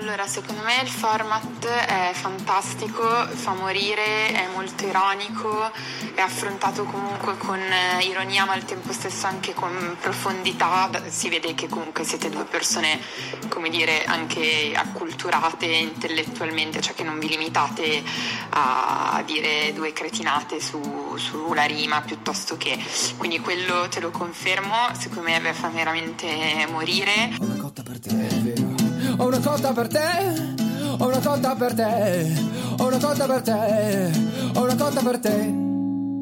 Allora, secondo me il format è fantastico, fa morire, è molto ironico, è affrontato comunque con eh, ironia ma al tempo stesso anche con profondità, si vede che comunque siete due persone, come dire, anche acculturate intellettualmente, cioè che non vi limitate a dire due cretinate su, sulla rima piuttosto che, quindi quello te lo confermo, secondo me fa veramente morire. Una cotta per te, è vero. Ho una cotta per te, ho una cotta per te, ho una cotta per te, ho una cotta per te.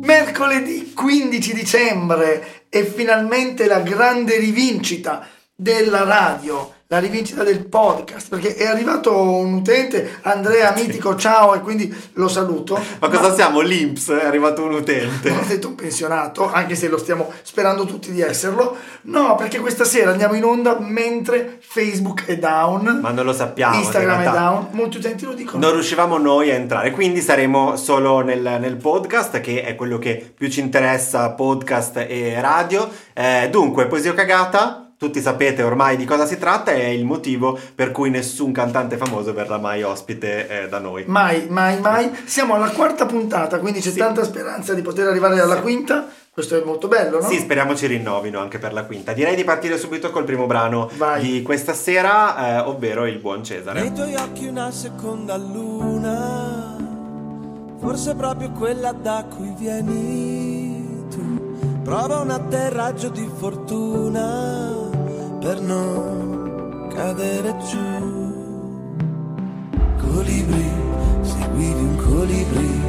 Mercoledì 15 dicembre e finalmente la grande rivincita della radio la rivincita del podcast perché è arrivato un utente Andrea Mitico ciao e quindi lo saluto. Ma cosa ma, siamo? l'Inps è arrivato un utente. Non ho detto un pensionato anche se lo stiamo sperando tutti di esserlo. No perché questa sera andiamo in onda mentre Facebook è down. Ma non lo sappiamo Instagram è down. Molti utenti lo dicono. Non riuscivamo noi a entrare quindi saremo solo nel, nel podcast che è quello che più ci interessa podcast e radio. Eh, dunque poesia cagata tutti sapete ormai di cosa si tratta e è il motivo per cui nessun cantante famoso verrà mai ospite eh, da noi. Mai, mai, mai. Siamo alla quarta puntata, quindi c'è sì. tanta speranza di poter arrivare alla sì. quinta. Questo è molto bello, no? Sì, speriamo ci rinnovino anche per la quinta. Direi di partire subito col primo brano Vai. di questa sera, eh, ovvero Il buon Cesare. Nei tuoi occhi una seconda luna, forse proprio quella da cui vieni tu. Prova un atterraggio di fortuna per non cadere giù. Colibri, seguivi un colibri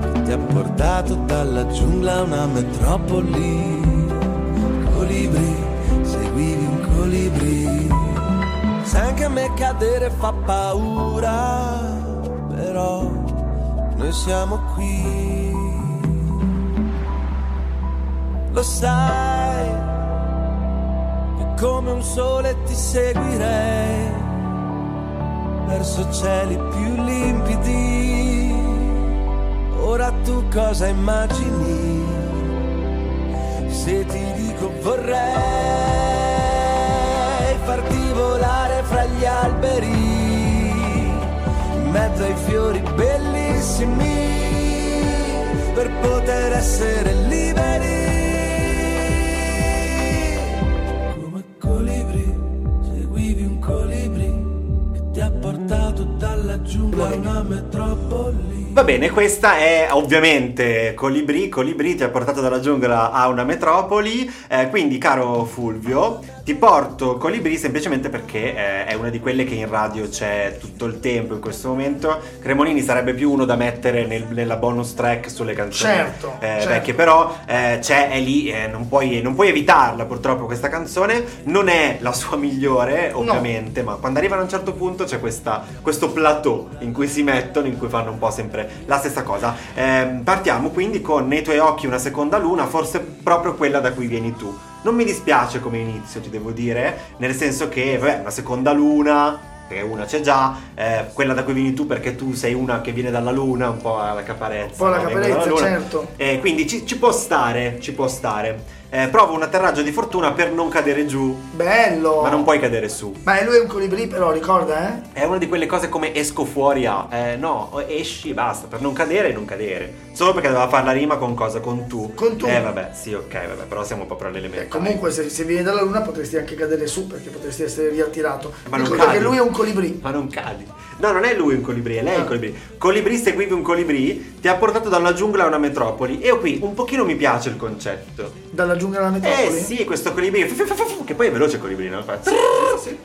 che ti ha portato dalla giungla a una metropoli. Colibri, seguivi un colibri. Sai anche a me cadere fa paura, però noi siamo qui. Lo sai come un sole ti seguirei verso cieli più limpidi. Ora tu cosa immagini? Se ti dico vorrei farti volare fra gli alberi, in mezzo ai fiori bellissimi, per poter essere liberi giungla una metropoli. Va bene, questa è ovviamente Colibri. Colibri ti ha portato dalla giungla a una metropoli. Eh, quindi, caro Fulvio, ti porto Colibri semplicemente perché eh, è una di quelle che in radio c'è tutto il tempo in questo momento. Cremonini sarebbe più uno da mettere nel, nella bonus track sulle canzoni certo, eh, certo. vecchie, però eh, c'è, è lì, eh, non puoi, non, puoi, evitarla purtroppo questa canzone. Non è la sua migliore, ovviamente, no. ma quando arrivano a un certo punto c'è questa, questo plateau in cui si mettono, in cui fanno un po' sempre la stessa cosa. Eh, partiamo quindi con Nei tuoi occhi una seconda luna, forse proprio quella da cui vieni tu. Non mi dispiace come inizio, ti devo dire, nel senso che, vabbè, una seconda luna, perché una c'è già, eh, quella da cui vieni tu perché tu sei una che viene dalla luna, un po' alla caparezza. Un po' alla caparezza, certo. Eh, quindi ci, ci, può stare, ci può stare eh, prova un atterraggio di fortuna per non cadere giù. Bello! Ma non puoi cadere su. Ma lui è un colibrì però, ricorda, eh? È una di quelle cose come esco fuori a... Eh, no, esci e basta, per non cadere e non cadere. Solo perché doveva fare la rima con cosa? Con tu. Con tu. Eh vabbè, sì, ok, vabbè, però siamo proprio all'elemento. Eh, comunque se, se, vieni dalla luna potresti anche cadere su perché potresti essere riattirato. Ma non cadi. Perché lui è un colibrì. Ma non cadi. No, non è lui un colibrì, è lei ah. il colibrì. Colibrì seguivi un colibrì, ti ha portato dalla giungla a una metropoli. E io qui un pochino mi piace il concetto. Dalla giungla alla metropoli? Eh sì, questo colibrì. Che poi è veloce il colibrì, no? Fa... Sì.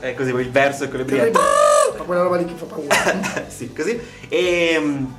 È così, il verso del colibrì. È... Ma quella roba lì che fa paura. sì, così. E ehm,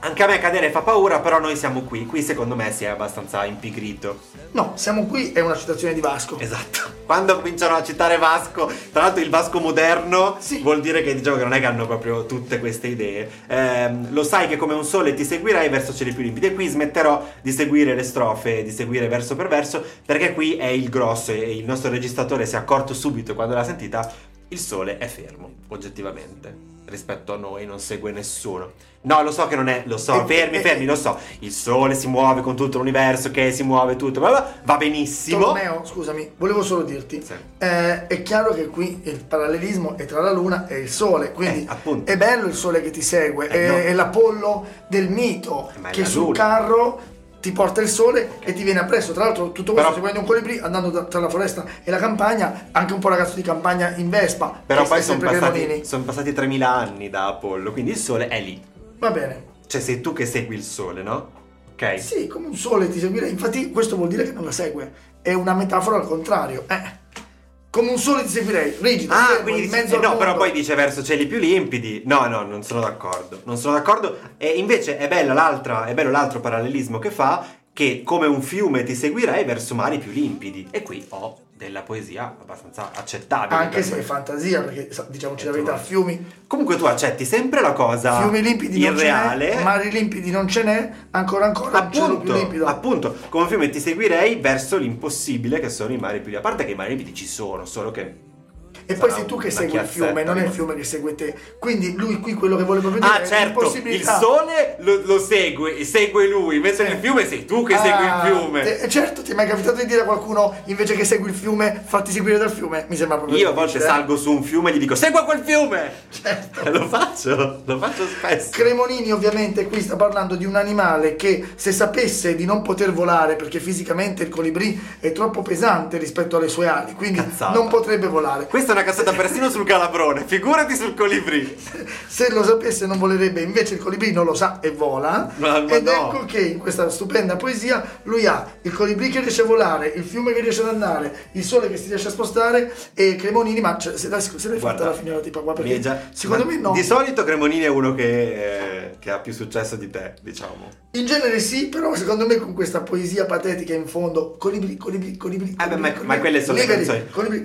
anche a me cadere fa paura, però noi siamo qui. Qui secondo me si è abbastanza impigrito. No, siamo qui è una citazione di Vasco. Esatto. Quando cominciano a citare Vasco, tra l'altro il Vasco moderno, sì. vuol dire che diciamo che non è che hanno proprio tutte queste idee. Eh, lo sai che come un sole ti seguirai verso cieli più limpidi. E qui smetterò di seguire le strofe, di seguire verso per verso, perché qui è il grosso e il nostro registratore si è accorto subito quando l'ha sentita il Sole è fermo, oggettivamente. Rispetto a noi non segue nessuno. No, lo so che non è, lo so, E- fermi, e- fermi, lo so. Il Sole si muove con tutto l'universo, che si muove tutto, va benissimo. Tolomeo, scusami, volevo solo dirti, Sì. eh, è chiaro che qui il parallelismo è tra la Luna e il Sole, quindi Eh, è bello il Sole che ti segue, Eh, è, no. è l'Apollo del mito, che sul Luna. carro ti porta il Sole e ti viene appresso. Tra l'altro tutto questo seguendo un colibrì, andando da- tra la foresta e la campagna, anche un po' ragazzo di campagna in Vespa, Però poi sono passati, son passati 3000 anni da Apollo, quindi il Sole è lì. Va bene. Cioè sei tu che segui il Sole, no? Ok? Sì, come un sole ti seguirei. Infatti, questo vuol dire che non la segue. È una metafora al contrario. Eh. Come un sole ti seguirei, rigido, Ah, fermo, quindi in mezzo eh, no, mondo. però poi dice verso cieli più limpidi. No, no, non sono d'accordo. Non sono d'accordo. E invece è bella l'altra, è bello l'altro parallelismo che fa che come un fiume ti seguirei verso mari più limpidi. E qui ho della poesia abbastanza accettabile. Anche se me. è fantasia, perché diciamoci la verità, fiumi, Comunque tu accetti sempre la cosa fiumi limpidi non irreale. n'è, mari limpidi non ce n'è, ancora ancora Appunto, limpido. appunto, come fiume ti seguirei verso l'impossibile che sono i mari più. A parte che i mari limpidi ci sono, solo che e poi sei tu che segui il fiume, non è il fiume che segue te. Quindi lui qui quello che vuole proprio dire Ah, è certo, il sole lo, lo segue, segue lui, invece nel fiume sei tu che segui il Ah, fiume. te- certo, ti è mai capitato di dire a qualcuno invece che segui il fiume, fatti seguire dal fiume? Mi sembra proprio Io a volte eh. salgo su un fiume e gli dico segua quel fiume! Certo. Lo faccio, lo faccio spesso. Cremonini ovviamente qui sta parlando di un animale che se sapesse di non poter volare perché fisicamente il colibrì è troppo pesante rispetto alle sue ali, quindi Cazzata. non potrebbe volare. Questa è una cazzata persino sul calabrone, figurati sul colibrì. Se lo sapesse non volerebbe, invece il colibrì non lo sa e vola. Ma- ma Ed no. ecco che in questa stupenda poesia lui ha il colibrì che riesce a volare, il fiume che riesce ad andare, il sole che si riesce a spostare e Cremonini, ma cioè, se, l'hai- se l'hai fatta Guarda, la finale tipa qua perché già- secondo me no. Di solito Cremonini è uno che, eh, che ha più successo di te, diciamo. In genere sì, però secondo me con questa poesia patetica in fondo, colibri, colibri, colibri. Eh beh, colibri, ma, ma quelle sono le canzoni.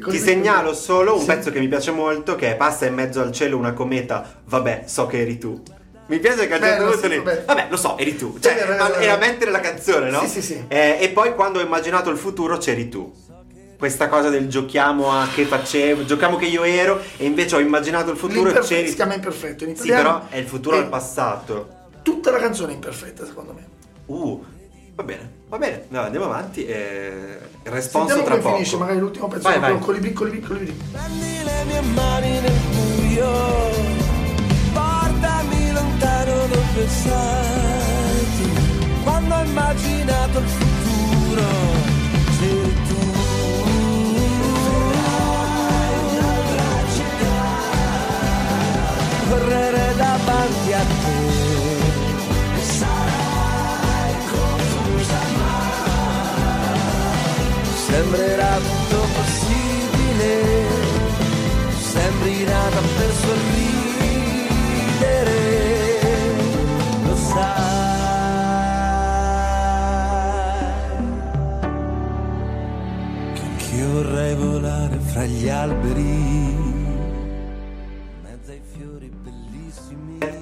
Ti segnalo solo un Sì. pezzo che mi piace molto, che è Passa in mezzo al cielo una cometa, vabbè, so che eri tu. Mi piace che a un certo Bello, punto lì, vabbè. lo so, eri tu. Cioè, ma vero, è era vero. mente della canzone, no? Sì, sì, sì. Eh, e poi quando ho immaginato il futuro c'eri tu. Questa cosa del giochiamo a che facevo, giochiamo che io ero e invece ho immaginato il futuro e c'eri si chiama imperfetto in Sì, però è il futuro al passato. Tutta la canzone è imperfetta secondo me. Uh, va bene, va bene. No, andiamo avanti e responso Sentiamo tra come poco. finisce magari l'ultimo pezzo. Vai, vai. Colibri, colibri, colibri. Prendi le mie mani nel buio, portami lontano dove sei. Quando ho immaginato il futuro, sei tu. Correre davanti a te. Sembrerà tutto possibile, sembri nata per sorridere, lo sai. Che anch'io vorrei volare fra gli alberi,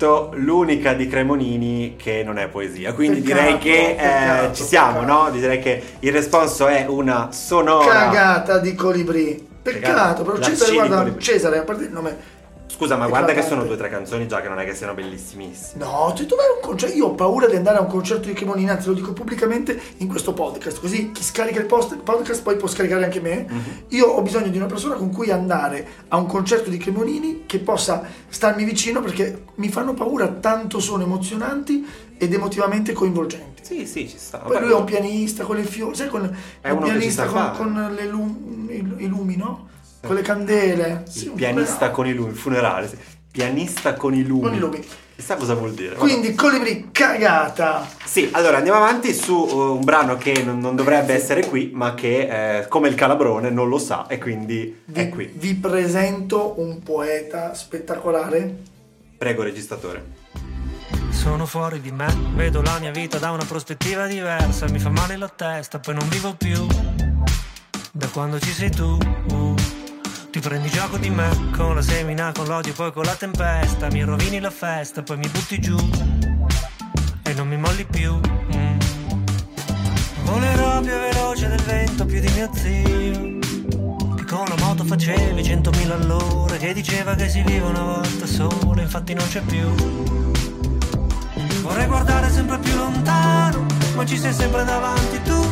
detto l'unica di Cremonini che non è poesia. Quindi Peccato, direi che eh, peccato, ci siamo, peccato. no? Direi che il responso è una sonora. Cagata di colibri. Peccato, però Cesare, guarda. Cesare, a parte il nome. Scusa, ma guarda che sono due o tre canzoni già che non è che siano bellissimissime. No, ti dov'è un concerto? Io ho paura di andare a un concerto di Cremonini, anzi lo dico pubblicamente in questo podcast, così chi scarica il post- podcast poi può scaricare anche me. Mhm. Io ho bisogno di una persona con cui andare a un concerto di Cremonini che possa starmi vicino perché mi fanno paura, tanto sono emozionanti ed emotivamente coinvolgenti. Sì, sì, ci sta. Poi lui è un pianista con le fiori, sai, con, È un pianista con, con le lum- i, i lumi, no? Con le candele. Sì, Il pianista con i lumi, il funerale. sì. Pianista con i lumi. Con i lumi. Chissà cosa vuol dire. vabbè. Quindi colibri cagata. Sì, allora andiamo avanti su uh, un brano che non, non dovrebbe essere qui, ma che eh, come il calabrone non lo sa e quindi è Vi, qui. vi presento un poeta spettacolare. Prego, registratore. Sono fuori di me, vedo la mia vita da una prospettiva diversa, mi fa male la testa, poi non vivo più. Da quando ci sei tu, uh, ti prendi gioco di me, con la semina, con l'odio, poi con la tempesta, mi rovini la festa, poi mi butti giù e non mi molli più. mm. Volerò più veloce del vento, più di mio zio, più una moto facevi 100.000 all'ora Che diceva che si vive una volta sola Infatti non c'è più Vorrei guardare sempre più lontano Ma ci sei sempre davanti tu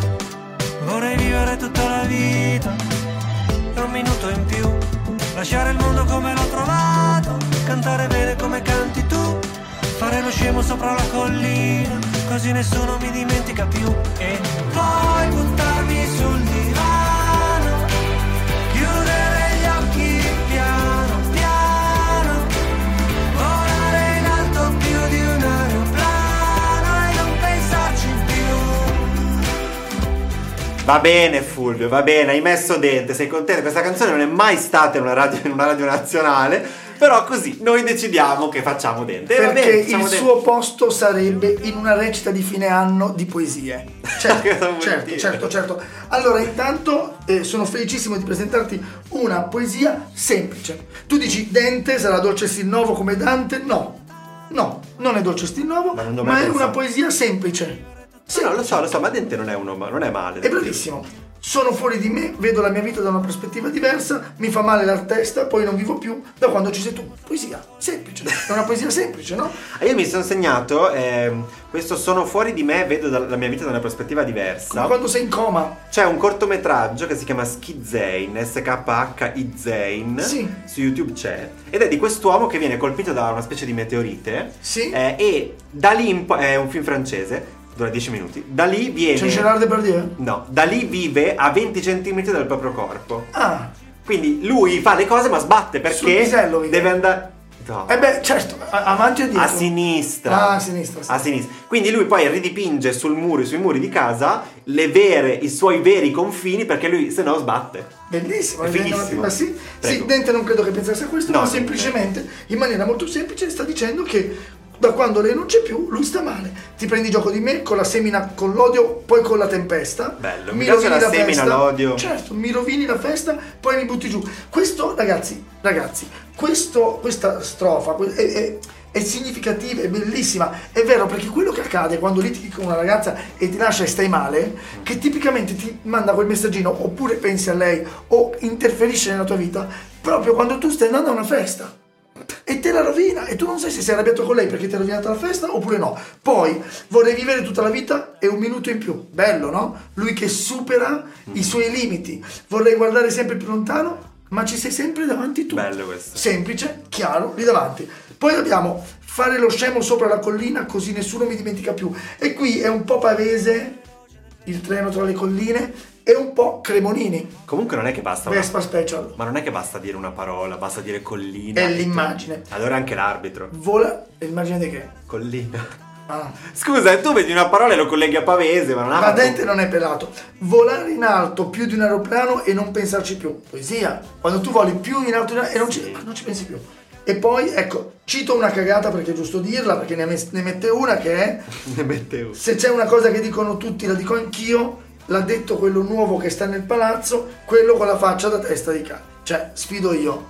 Vorrei vivere tutta la vita E un minuto in più. Lasciare il mondo come l'ho trovato Cantare bene come canti tu Fare lo scemo sopra la collina Così nessuno mi dimentica più. E poi Va bene Fulvio, va bene, hai messo dente, sei contento. Questa canzone non è mai stata in una radio, in una radio nazionale. Però così noi decidiamo che facciamo dente. Perché bene, il facciamo dente. suo posto sarebbe in una recita di fine anno di poesie. Certo, certo, certo, certo. Allora, intanto eh, sono felicissimo di presentarti una poesia semplice. Tu dici Dente sarà dolce stil nuovo come Dante? No, no, non è dolce stil nuovo, Ma ma, è una poesia semplice. Sì, no, lo so, lo so, ma dente non è uno, non è male. È bravissimo. Sono fuori di me, vedo la mia vita da una prospettiva diversa, mi fa male la testa, poi non vivo più da quando ci sei tu. Poesia, semplice. È una poesia semplice, no? Io mi sono segnato ehm, questo sono fuori di me, vedo da- la mia vita da una prospettiva diversa. Come quando sei in coma. C'è un cortometraggio che si chiama Schizain, S-K-H-I-Zain. Sì. Su YouTube c'è. Ed è di quest'uomo che viene colpito da una specie di meteorite. Sì. eh, e da lì in po- è un film francese, dura 10 minuti. Da lì viene. C'è Gerard Depardieu? No, da lì vive a 20 cm dal proprio corpo. Ah, Quindi lui fa le cose ma sbatte perché pisello deve andare. No. eh beh, certo, a- avanti e dietro. A sinistra. Ah, a sinistra, sì. A sinistra. Quindi lui poi ridipinge sul muro, sui muri di casa, le vere, i suoi veri confini perché lui se no sbatte. Bellissimo, È una fighissimo. prima- sì. Prego. Sì, Dente non credo che pensasse a questo, No, ma no, semplicemente, in maniera molto semplice, sta dicendo che da quando lei non c'è più, lui sta male. Ti prendi gioco di me con la semina, con l'odio, poi con la tempesta. Bello, mi rovini la semina, l'odio. Certo, mi rovini la festa, poi mi butti giù. Questo, ragazzi, ragazzi, questo, questa strofa è, è- è significativa, è bellissima. È vero, perché quello che accade quando litighi con una ragazza e ti lascia e stai male, che tipicamente ti manda quel messaggino, oppure pensi a lei, o interferisce nella tua vita, proprio quando tu stai andando a una festa. E te la rovina e tu non sai se sei arrabbiato con lei perché ti ha rovinato la festa oppure no. Poi vorrei vivere tutta la vita e un minuto in più. Bello, no? Lui che supera i suoi limiti. Vorrei guardare sempre più lontano, ma ci sei sempre davanti tu. Bello questo. Semplice, chiaro, lì davanti. Poi abbiamo fare lo scemo sopra la collina così nessuno mi dimentica più. E qui è un po' pavese, il treno tra le colline, e un po' Cremonini, Comunque non è che basta una... Vespa Special. Ma non è che basta dire una parola, basta dire collina. È l'immagine. Allora anche l'arbitro. Vola, immaginate che... Collina. Ah. Scusa, tu vedi una parola e lo colleghi a pavese, ma non ha Ma fatto- Dente non è pelato. Volare in alto più di un aeroplano e non pensarci più. Poesia. Quando tu voli più in alto di e non ci, Sì. ma non ci pensi più. E poi, ecco, cito una cagata perché è giusto dirla, perché ne, mette una che è Ne mette uno. se c'è una cosa che dicono tutti, la dico anch'io, l'ha detto quello nuovo che sta nel palazzo, quello con la faccia da testa di cane. Cioè, sfido io.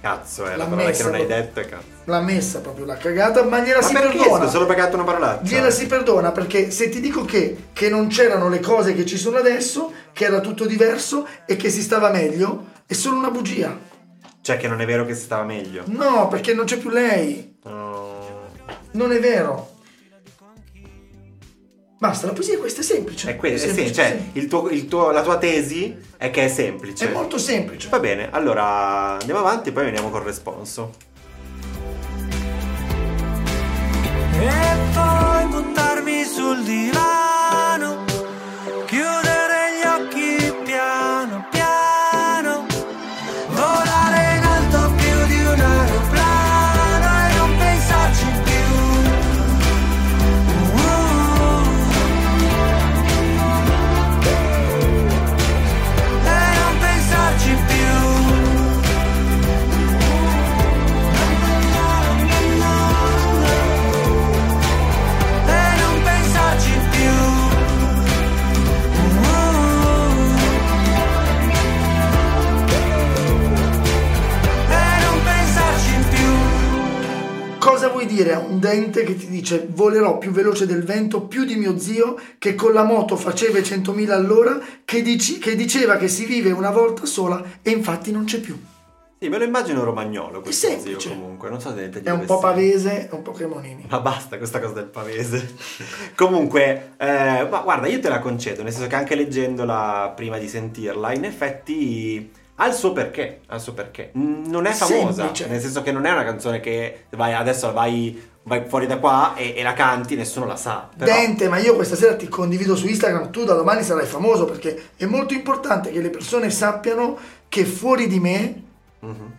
Cazzo, è L'ha la parola che non hai detto, cazzo. L'ha messa proprio la cagata, ma gliela Ma si perché? perdona. Solo detto una parolaccia. Gliela si perdona perché se ti dico che, che non c'erano le cose che ci sono adesso, che era tutto diverso e che si stava meglio, è solo una bugia. Cioè che non è vero che si stava meglio. No, perché non c'è più lei. No. Non è vero. Basta, la poesia questa è semplice. È que- è semplice, cioè, sì. il tuo- il tuo- la tua tesi è che è semplice. È molto semplice. Va bene, allora andiamo avanti e poi veniamo col responso. E poi buttarmi sul divano, volerò più veloce del vento, più di mio zio, che con la moto faceva i 100.000 all'ora, che, dici- che diceva che si vive una volta sola e infatti non c'è più. Sì, me lo immagino romagnolo questo zio comunque, non so se È un po' pavese e un po' cremonini. Ma basta questa cosa del pavese. Comunque, eh, ma guarda, io te la concedo, nel senso che anche leggendola prima di sentirla, in effetti ha il suo perché, ha il suo perché. Non è famosa, Semplice. nel senso che non è una canzone che vai adesso vai, vai fuori da qua e, e la canti, nessuno la sa. Però, Dente, ma io questa sera ti condivido su Instagram, tu da domani sarai famoso perché è molto importante che le persone sappiano che fuori di me Mhm.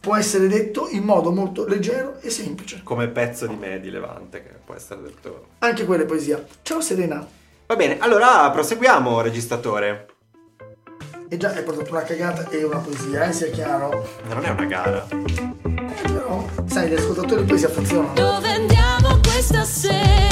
può essere detto in modo molto leggero e semplice. come pezzo di me di Levante, che può essere detto. Anche quella è poesia. Ciao Serena. Va bene, allora proseguiamo, registratore. E già hai portato una cagata e una poesia, eh, sia chiaro. Non è una gara. Sai, gli ascoltatori poi si affezionano. Dove andiamo questa sera?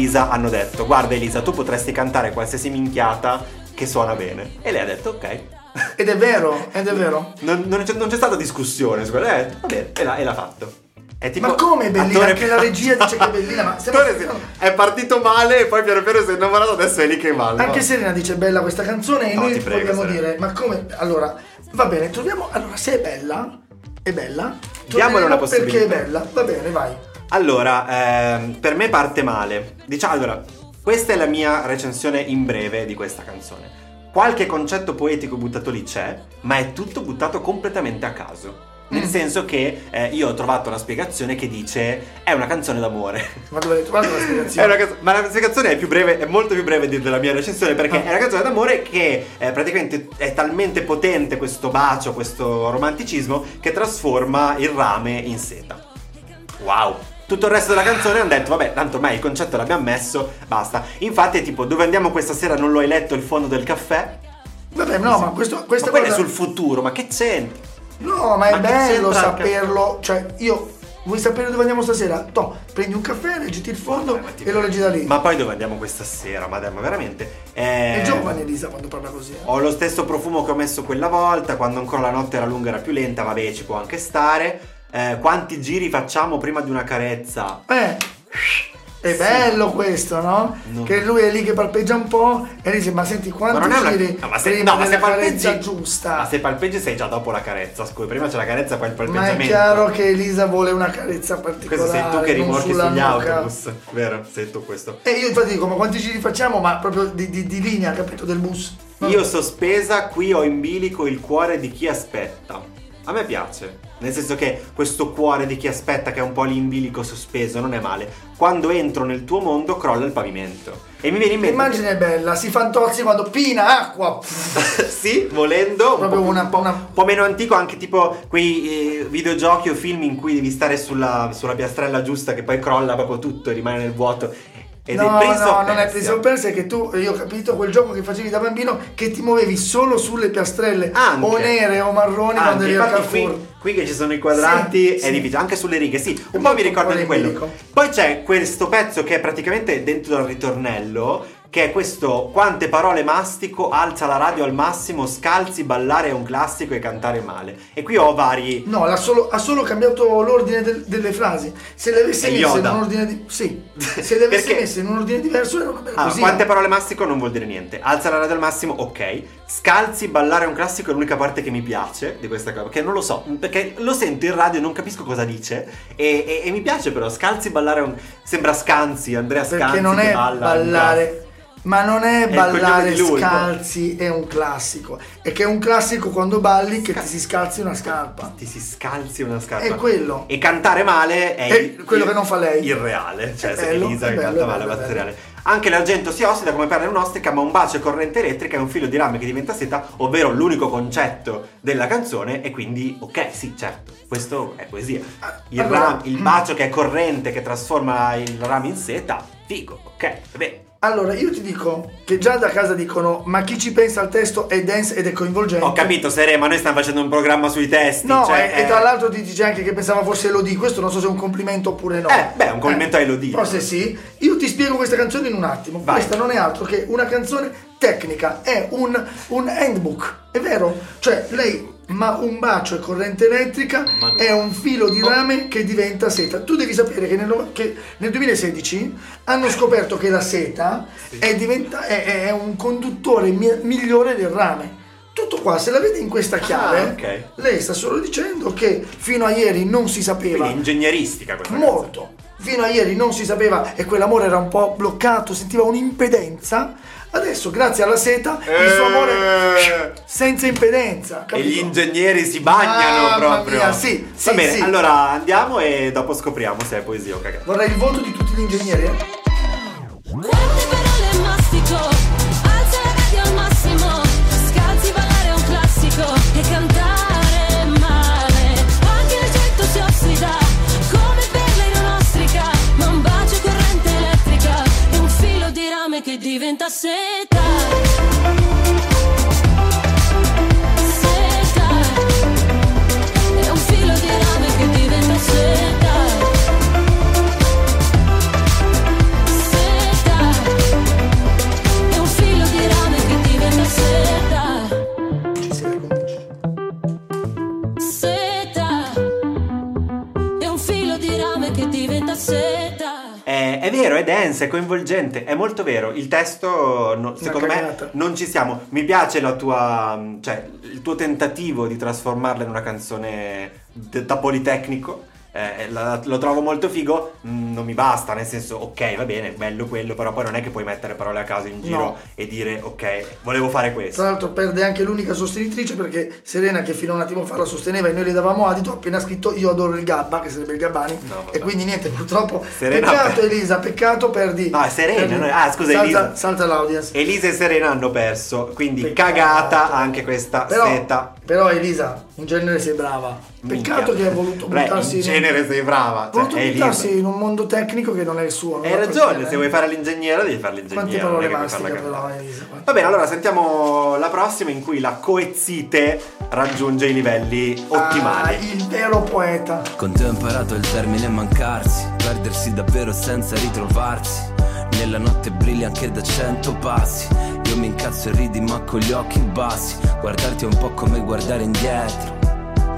Elisa hanno detto Guarda Elisa, tu potresti cantare qualsiasi minchiata che suona bene E lei ha detto ok Ed è vero, ed è vero. Non, non c'è, non c'è stata discussione su quello Eh, va bene, e l'ha, e l'ha fatto è tipo Ma come è bellina? attore- Anche la regia dice che è bellina, ma stiamo Attore, sì, È partito male e poi piano piano si è innamorato Adesso è lì che va Anche Serena dice bella questa canzone e No, noi prego, vogliamo Serena. dire, ma come? Allora, va bene, troviamo. Allora, se è bella, è bella. Diamole una troveremo Perché è possibilità. bella, va bene, vai. Allora, ehm, per me parte male. Diciamo, allora, questa è la mia recensione in breve di questa canzone. Qualche concetto poetico buttato lì c'è, ma è tutto buttato completamente a caso. Nel Mm. senso che eh, io ho trovato una spiegazione che dice è una canzone d'amore. Ma dove hai trovato la È spiegazione? una canzo- ma la spiegazione è più breve, è molto più breve della mia recensione perché Ah. è una canzone d'amore che eh, praticamente è talmente potente questo bacio, questo romanticismo che trasforma il rame in seta. Wow! Tutto il resto della canzone hanno detto, vabbè, tanto ormai il concetto l'abbiamo messo, basta. Infatti è tipo, dove andiamo questa sera non lo hai letto il fondo del caffè? Vabbè, no, ma questo, Ma questa è cosa- sul futuro, ma che c'entra? No, ma è Ma che bello saperlo. Cioè, io. Vuoi sapere dove andiamo stasera? To, prendi un caffè, leggiti il fondo Vabbè, ma e lo leggi da lì. Ma poi dove andiamo questa sera, madame, veramente? Eh, È giovane Elisa quando parla così. eh. Ho lo stesso profumo che ho messo quella volta, quando ancora la notte era lunga era più lenta, vabbè ci può anche stare. Eh, quanti giri facciamo prima di una carezza? Eh, è bello questo, no? No. Che lui è lì che palpeggia un po' e dice: Ma senti, quanti Ma una... giri no, ma se, prima no, ma se palpeggi... carezza giusta? Ma se palpeggi sei già dopo la carezza, scusa, prima c'è la carezza poi il Ma palpeggiamento. è chiaro che Elisa vuole una carezza particolare. Questo sei tu che rimorchi sugli nuca. autobus, vero? Sei tu questo. E io infatti dico, ma quanti giri facciamo? Ma proprio di, di- di linea, capito, del bus. Io sospesa, qui ho in bilico il cuore di chi aspetta. A me piace. Nel senso che questo cuore di chi aspetta, che è un po' lì in bilico sospeso, non è male. Quando entro nel tuo mondo, crolla il pavimento. E mi viene in mente. L'immagine è bella, si fantozzi quando pina acqua. sì, volendo. Proprio un po', una- un po', una- un po' meno antico, anche tipo quei eh, videogiochi o film in cui devi stare sulla, sulla piastrella giusta, che poi crolla proprio tutto e rimane nel vuoto. Ed no, è Prince no, non è. Prince of Persia, è che tu, io ho capito quel gioco che facevi da bambino che ti muovevi solo sulle piastrelle Anche. o nere o marroni Anche, quando eri al infatti qui, Carrefour. qui che ci sono i quadrati Sì, è sì. difficile, anche sulle righe, sì, un Un po' mi ricorda di quello. Poi c'è questo pezzo che è praticamente dentro dal ritornello che è questo quante parole mastico, alza la radio al massimo, scalzi, ballare è un classico e cantare male. E qui ho vari... No, l'ha solo- ha solo cambiato l'ordine del- delle frasi. Se le avesse È messe in un ordine di- sì. Se le avesse Perché? messe in un ordine diverso era una bella Ah, così. quante parole mastico non vuol dire niente. Alza la radio al massimo, ok. Scalzi, ballare è un classico è l'unica parte che mi piace di questa cosa. Perché non lo so, perché lo sento in radio e non capisco cosa dice. E, e- e mi piace però. Scalzi, ballare è un. Sembra Scanzi, Andrea Scanzi. Perché non che è balla, ballare. Ma non è il ballare lui, scalzi, è un classico. È che è un classico quando balli che ti si scalzi una scarpa. Ti si scalzi una scarpa. È quello. E cantare male è, È il- quello che non fa lei. Il reale. Cioè, È se bello, Elisa è che bello, canta è male, è bello. reale. Anche l'argento si ossida come perla in un'ostrica, ma un bacio e corrente elettrica è un filo di rame che diventa seta, ovvero l'unico concetto della canzone. E quindi, ok, sì, certo, questo è poesia. Il, Allora, ram- il bacio che è corrente, che trasforma il rame in seta, figo, ok, vabbè. Allora, io ti dico che già da casa dicono: Ma chi ci pensa al testo è dance ed è coinvolgente. Ho capito, Sere, ma noi stiamo facendo un programma sui testi. No, cioè, e, e eh, tra l'altro ti dice anche che pensava fosse Elodie. Questo non so se è un complimento oppure no. Eh, beh, un complimento a Elodie. Forse sì. Io ti spiego questa canzone in un attimo. Vai. Questa non è altro che una canzone tecnica, è un, un handbook. È vero? Cioè, lei. Ma un bacio e corrente elettrica no. è un filo di rame che diventa seta. Tu devi sapere che nel, che nel 2016 hanno scoperto che la seta è, diventa- è- è un conduttore mi- migliore del rame. Tutto qua, se la vedi in questa chiave, Ah, ok. lei sta solo dicendo che fino a ieri non si sapeva Quindi ingegneristica questa molto. Fino a ieri non si sapeva e quell'amore era un po' bloccato, sentiva un'impedenza. Adesso, grazie alla seta, il suo amore Eh. senza impedenza. E gli capito? ingegneri si bagnano Mamma proprio. mia, sì, sì, Va bene, sì. allora andiamo e dopo scopriamo se è poesia o cagata. Vorrei il voto di tutti gli ingegneri. eh. Diventa seta. Seta, è un filo di rame che diventa seta. Vero, è dense, è coinvolgente, è molto vero. Il testo, no, secondo me, non ci siamo. Mi piace la tua, cioè, il tuo tentativo di trasformarla in una canzone da politecnico. Eh, la- lo trovo molto figo, mm, non mi basta, nel senso, ok, va bene, bello quello, però poi non è che puoi mettere parole a caso in giro No. e dire, ok, volevo fare questo. Tra l'altro perde anche l'unica sostenitrice perché Serena che fino a un attimo fa la sosteneva e noi le davamo adito ha appena scritto io adoro il Gabba che sarebbe il Gabbani No, e quindi niente purtroppo Serena- peccato Elisa peccato perdi No, è Serena, perdi- no? Ah, scusa, salta, Elisa. salta l'audience Elisa e Serena hanno perso, quindi Peccato. cagata anche questa però, seta. però Elisa in genere sei brava peccato Minchia. che hai voluto Beh, buttarsi in genere sei brava. Cioè, buttarsi in un mondo tecnico che non è il suo non Hai ragione, se vuoi fare l'ingegnere devi fare l'ingegnere. quante parole che puoi farla mastica però Va bene, allora sentiamo la prossima in cui la coezzite raggiunge i livelli ottimali. Ah, il vero poeta Con te ho imparato il termine mancarsi, perdersi davvero senza ritrovarsi. Nella notte brilli anche da cento passi. Io mi incazzo e ridi ma con gli occhi bassi. Guardarti è un po' come guardare indietro.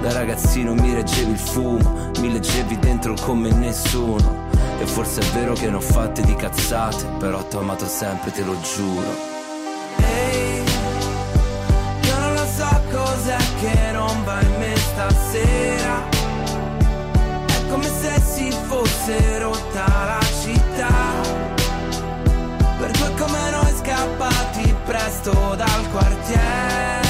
Da ragazzino mi reggevi il fumo Mi leggevi dentro come nessuno. E forse è vero che ne ho fatte di cazzate Però t'ho amato sempre, te lo giuro. Ehi, io non lo so cos'è che va in me stasera. È come se si fosse rotta la città. Per due come noi scappati presto dal quartiere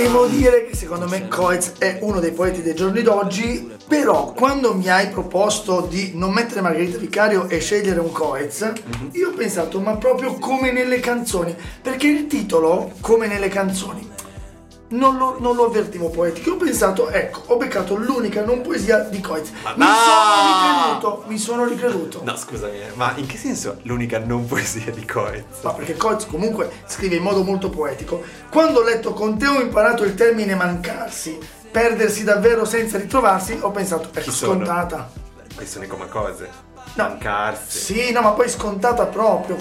Devo dire che secondo me Coez è uno dei poeti dei giorni d'oggi, però quando mi hai proposto di non mettere Margherita Vicario e scegliere un Coez, Mhm. io ho pensato ma proprio come nelle canzoni, perché il titolo, come nelle canzoni, non lo, non lo avvertivo poetico. Ho pensato, ecco, ho beccato l'unica non poesia di Coez. Ma Mi no! sono ricreduto, mi sono ricreduto. No, scusami, ma in che senso l'unica non poesia di Coez? Ma perché Coez comunque scrive in modo molto poetico. Quando ho letto con te ho imparato il termine mancarsi, perdersi davvero senza ritrovarsi, ho pensato, ecco, sono? scontata. Queste sono come cose. No. Mancarsi. Sì, no, ma poi scontata proprio,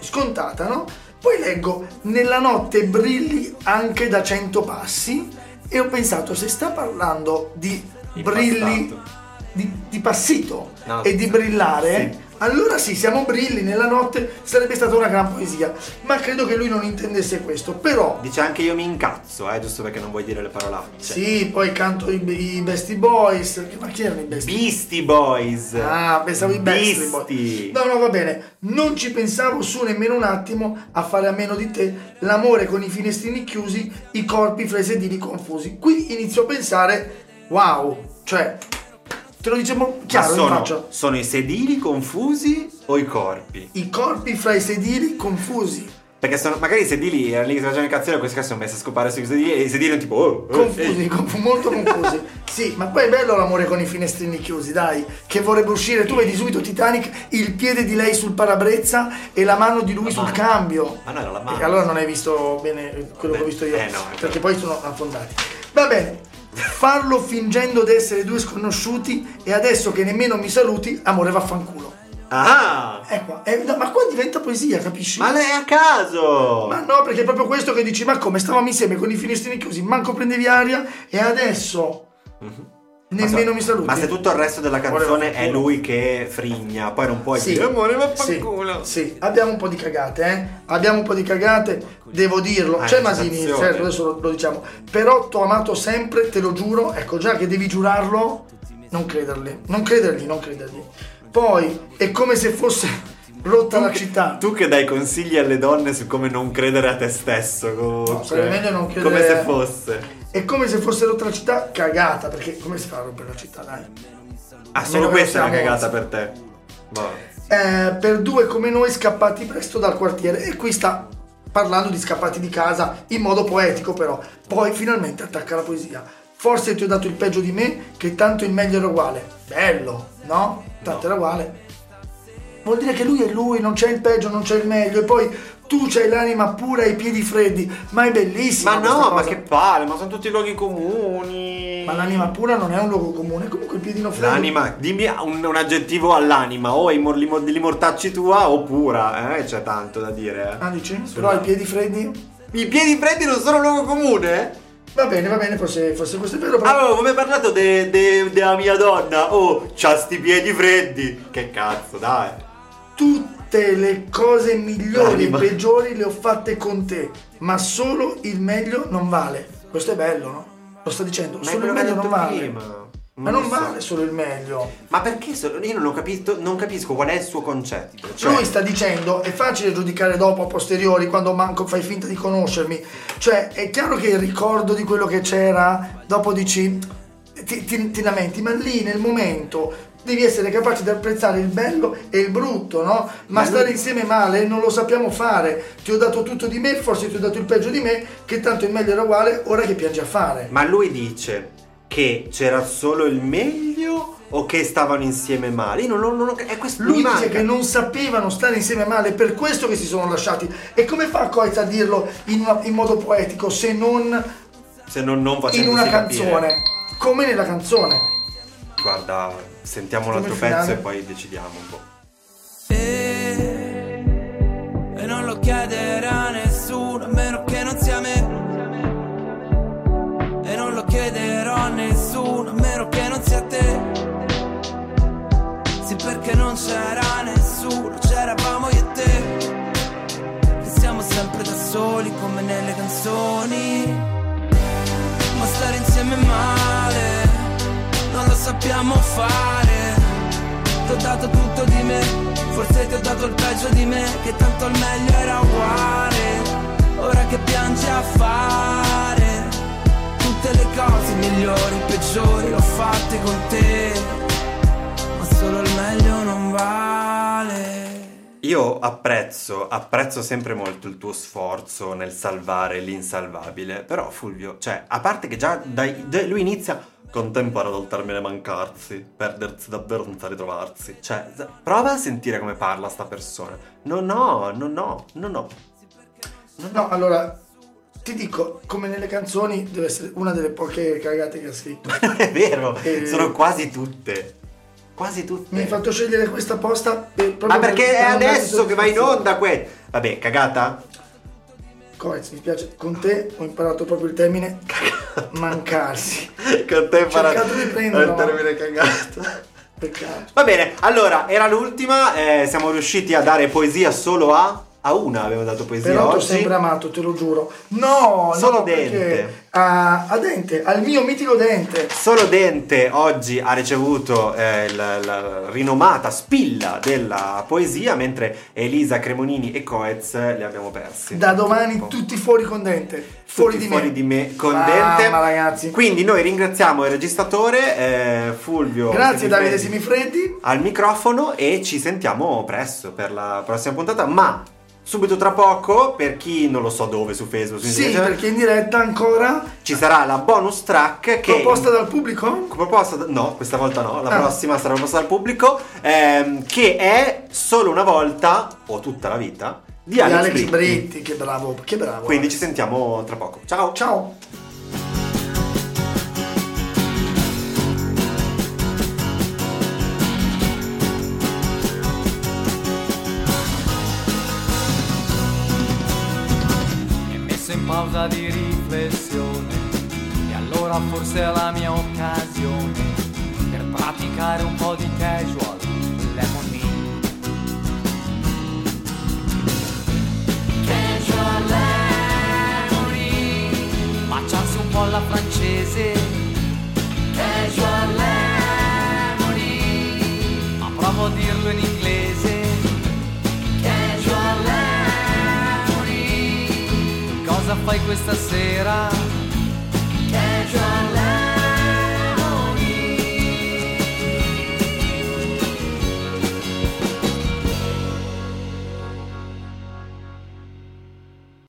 scontata, no? Poi leggo, nella notte brilli anche da cento passi e ho pensato, se sta parlando di In brilli, di, di passito No, e di brillare, sì. Allora sì, siamo brilli nella notte, sarebbe stata una gran poesia. Ma credo che lui non intendesse questo, però... Dice anche io mi incazzo, eh, giusto perché non vuoi dire le parolacce. Sì, poi canto i, i Bestie Boys. Ma chi erano i Bestie Beastie Boys. Ah, pensavo i Beastie. Boys. No, no, va bene. Non ci pensavo su nemmeno un attimo a fare a meno di te l'amore con i finestrini chiusi, i corpi fra i sedili confusi. Qui inizio a pensare, wow, cioè, te lo diciamo chiaro in sono, faccia. sono i sedili confusi o i corpi? I corpi fra i sedili confusi. Perché sono, magari i sedili erano lì che si facevano incazzare, questi qua sono messi a scopare sui sedili e i sedili erano tipo... Oh, oh, Confusi, conf- molto confusi. Sì, ma poi è bello l'amore con i finestrini chiusi, dai. Che vorrebbe uscire, tu vedi subito Titanic, il piede di lei sul parabrezza e la mano di lui sul mano. cambio. Ma no, era la mano. E allora non hai visto bene quello che ho visto io. Eh, no, perché poi sono affondati. Va bene. Farlo fingendo di essere due sconosciuti e adesso che nemmeno mi saluti, amore vaffanculo. Ah! Eh qua, eh, no, ma qua diventa poesia, capisci? Ma lei è a caso! Ma no, perché è proprio questo che dici, ma come stavamo insieme con i finestrini chiusi, manco prendevi aria e adesso nemmeno Ma mi saluti. Ma se tutto il resto della canzone è lui che frigna, poi non puoi Sì. dire amore Sì, vaffanculo. sì, abbiamo un po' di cagate, eh? Abbiamo un po' di cagate, devo dirlo. Ah, C'è Masini, certo, adesso lo, lo diciamo. Però t'ho amato sempre, te lo giuro. Ecco, già che devi giurarlo, non crederli. Non credergli, non credergli. Poi, è come se fosse rotta la città. Tu che dai consigli alle donne su come non credere a te stesso. Comunque. No, sarebbe meglio non credere- Come se fosse. È come se fosse rotta la città cagata, perché come si fa a rompere la città, dai? Ah, solo questa è una cagata per te. Boh. eh, per due come noi scappati presto dal quartiere e qui sta parlando di scappati di casa in modo poetico però poi finalmente attacca la poesia forse ti ho dato il peggio di me che tanto il meglio era uguale bello no? tanto era uguale vuol dire che lui è lui non c'è il peggio non c'è il meglio e poi tu c'hai l'anima pura e i piedi freddi ma è bellissimo Ma no, ma cosa. che palle, ma sono tutti luoghi comuni. ma l'anima pura non è un luogo comune comunque il piedino freddo L'anima, dimmi un, un aggettivo all'anima, o i mor- li, mor- li mortacci tua o pura, eh? C'è tanto da dire. ah dici? Sulla- però i piedi freddi I piedi freddi non sono un luogo comune? va bene va bene forse, forse questo è vero però Allora, come hai parlato de- de- della mia donna? Oh, c'ha sti piedi freddi. Che cazzo, dai. Tutte le cose migliori e peggiori le ho fatte con te, ma solo il meglio non vale. Questo è bello, no? Lo sta dicendo, Ma solo il meglio non vale. prima. Ma Non so. vale solo il meglio. Ma perché? Io non ho capito, non capisco qual è il suo concetto. Cioè, Lui sta dicendo, è facile giudicare dopo, a posteriori, quando manco fai finta di conoscermi. Cioè, è chiaro che il ricordo di quello che c'era, dopo dici, ti, ti- ti lamenti, ma lì nel momento devi essere capace di apprezzare il bello e il brutto, no? Ma, stare insieme male non lo sappiamo fare. Ti ho dato tutto di me, forse ti ho dato il peggio di me, che tanto il meglio era uguale, ora che piangi a fare. Ma lui dice che c'era solo il meglio o che stavano insieme male? Io non, non, non è questo Lui dice che non sapevano stare insieme male, è per questo che si sono lasciati. E come fa Coez a dirlo in, una- in modo poetico se non Se non, non in una capire. canzone? Come nella canzone. Guarda, sentiamo Come l'altro finale. pezzo e poi decidiamo un po'. E, e non lo chiederà a nessuno, a meno che non sia me. E non lo chiederò a nessuno, a meno che non sia te. Sì, perché non c'era nessuno, c'eravamo io e te. E siamo sempre da soli come nelle canzoni. Ma stare insieme è male, sappiamo fare. Ti ho dato tutto di me, forse ti ho dato il peggio di me, che tanto il meglio era uguale. Ora che piangi a fare, tutte le cose migliori, peggiori, l'ho fatte con te, ma solo il meglio non vale. Io apprezzo, apprezzo sempre molto il tuo sforzo nel salvare l'insalvabile, però Fulvio, cioè, a parte che già dai- da- lui inizia contempore dal termine mancarsi, perdersi davvero senza ritrovarsi. Cioè, prova a sentire come parla sta persona. No, no, no, no, no, no. No, allora, ti dico, come nelle canzoni, deve essere una delle poche cagate che ha scritto. È vero, Eh. sono quasi tutte. Quasi tutte. Mi hai fatto scegliere questa posta per, proprio Ma perché per- è adesso che va in onda que... Vabbè, cagata? Coez, mi spiace, con te ho imparato proprio il termine mancarsi. Con te Ho prenderlo, il termine cagato. Peccato. Va bene, allora, era l'ultima, eh, siamo riusciti a dare poesia solo a... A una abbiamo dato poesia Però oggi. sempre amato, te lo giuro. No, Solo no, Dente. A, a Dente, al mio mitico Dente. Solo Dente oggi ha ricevuto eh, la, la rinomata spilla della poesia, mentre Elisa Cremonini e Coez li abbiamo persi. Da domani Purtroppo. tutti fuori con Dente. Fuori di fuori me. di me con Mamma, Dente. ragazzi. Quindi noi ringraziamo il registratore eh, Fulvio. Grazie Davide Semifreddi al microfono e ci sentiamo presto per la prossima puntata. Ma subito tra poco, per chi non lo so dove su Facebook, su Sì, Instagram, perché in diretta ancora ci sarà la bonus track che proposta dal pubblico. proposta da- no, questa volta no, la Ah. prossima sarà proposta dal pubblico ehm, che è solo una volta o tutta la vita di Di Alex, Alex Britti. Britti, che bravo, che bravo. Quindi ci sentiamo tra poco. Ciao. Ciao. Pausa di riflessione. E allora forse è la mia occasione per praticare un po' di casual lemony casual lemony baciarsi un po' alla francese. Casual lemony ma provo a dirlo in inglese cosa fai questa sera?